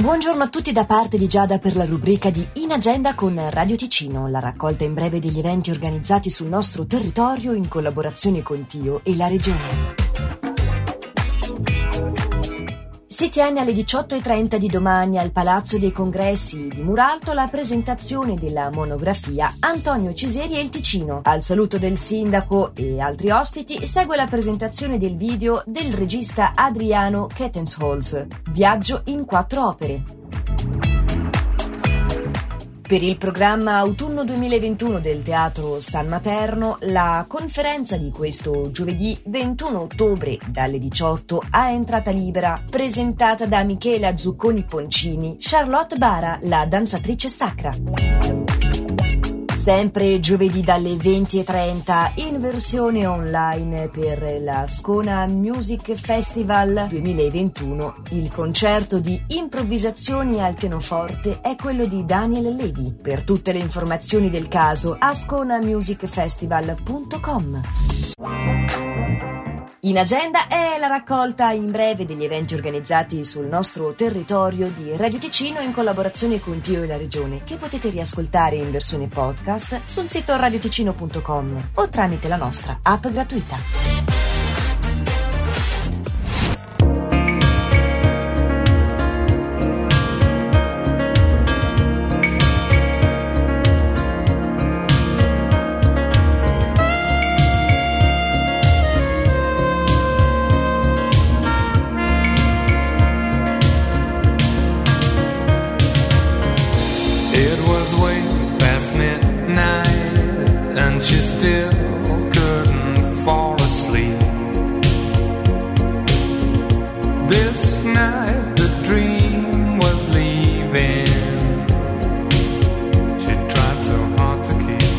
Buongiorno a tutti da parte di Giada per la rubrica di In Agenda con Radio Ticino, la raccolta in breve degli eventi organizzati sul nostro territorio in collaborazione con Tio e la Regione. Si tiene alle 18.30 di domani al Palazzo dei Congressi di Muralto la presentazione della monografia Antonio Ciseri e il Ticino. Al saluto del sindaco e altri ospiti segue la presentazione del video del regista Adriano Kettensholz, Viaggio in quattro opere. Per il programma Autunno 2021 del Teatro San Materno, la conferenza di questo giovedì 21 ottobre dalle 18 a entrata libera, presentata da Michela Zucconi Poncini, Charlotte Bara, la danzatrice sacra sempre giovedì dalle 20.30 in versione online per la Scona Music Festival 2021. Il concerto di improvvisazioni al pianoforte è quello di Daniel Levi. Per tutte le informazioni del caso, asconamusicfestival.com. In agenda è la raccolta in breve degli eventi organizzati sul nostro territorio di Radio Ticino in collaborazione con Tio e la Regione, che potete riascoltare in versione podcast sul sito radioticino.com o tramite la nostra app gratuita. still couldn't fall asleep. This night the dream was leaving. She tried so hard to keep.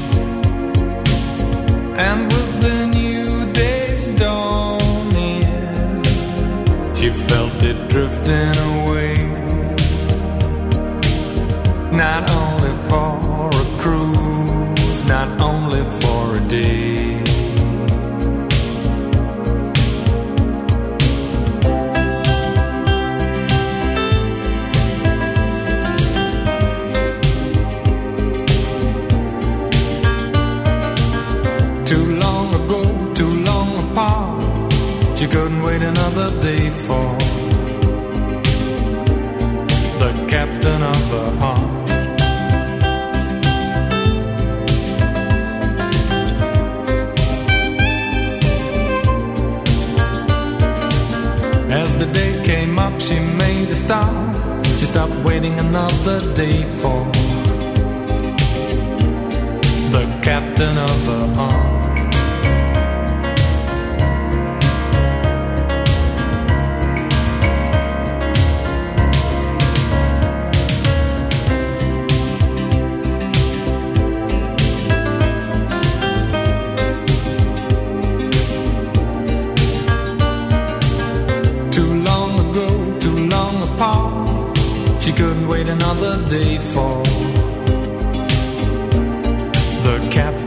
And with the new day's dawning, she felt it drifting away. Not only for a cruise, not only for day. Too long ago, too long apart, she couldn't wait another day for the captain the day came up, she made a stop. She stopped waiting another day for the captain of her arms. she couldn't wait another day for the captain.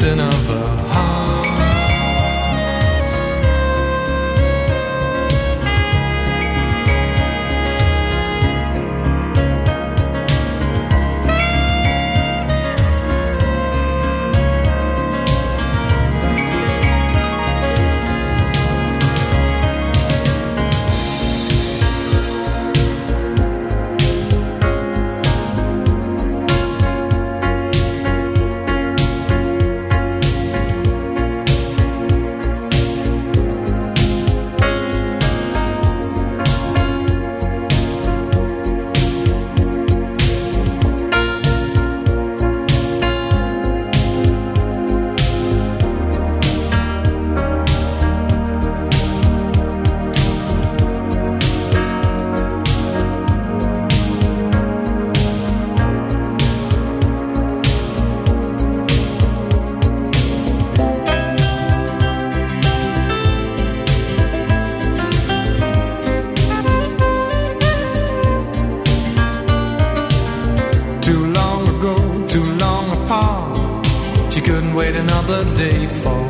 another day fall.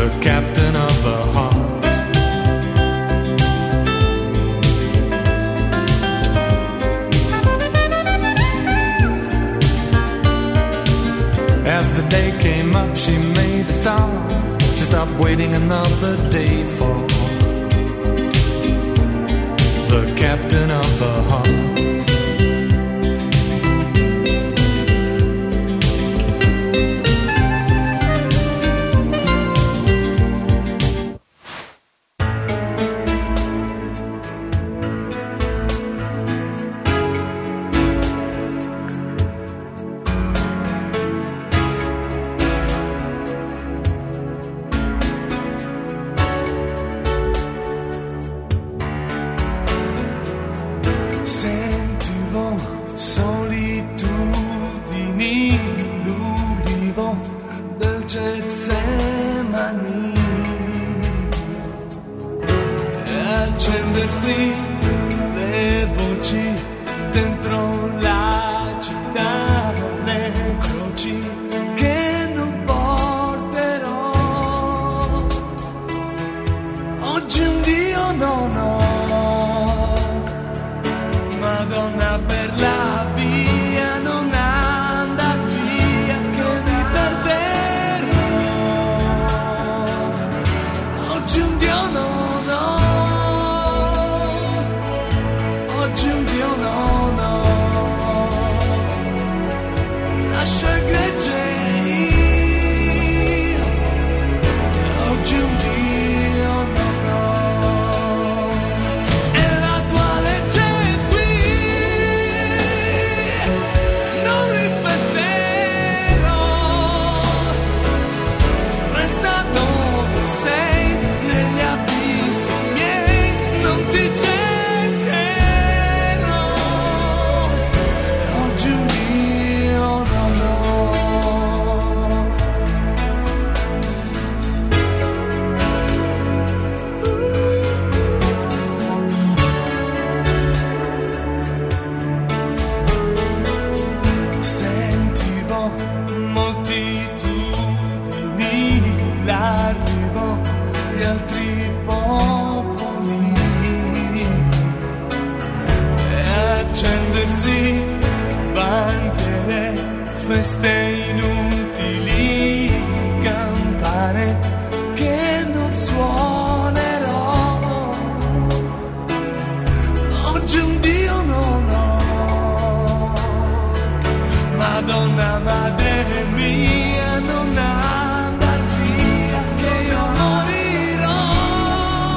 The captain of the heart. As the day came up, she made a stop. She stopped waiting another day for the captain of the heart. accendersi le voci dentro la città, le croci che non porterò. Oggi un Dio non ho. estés.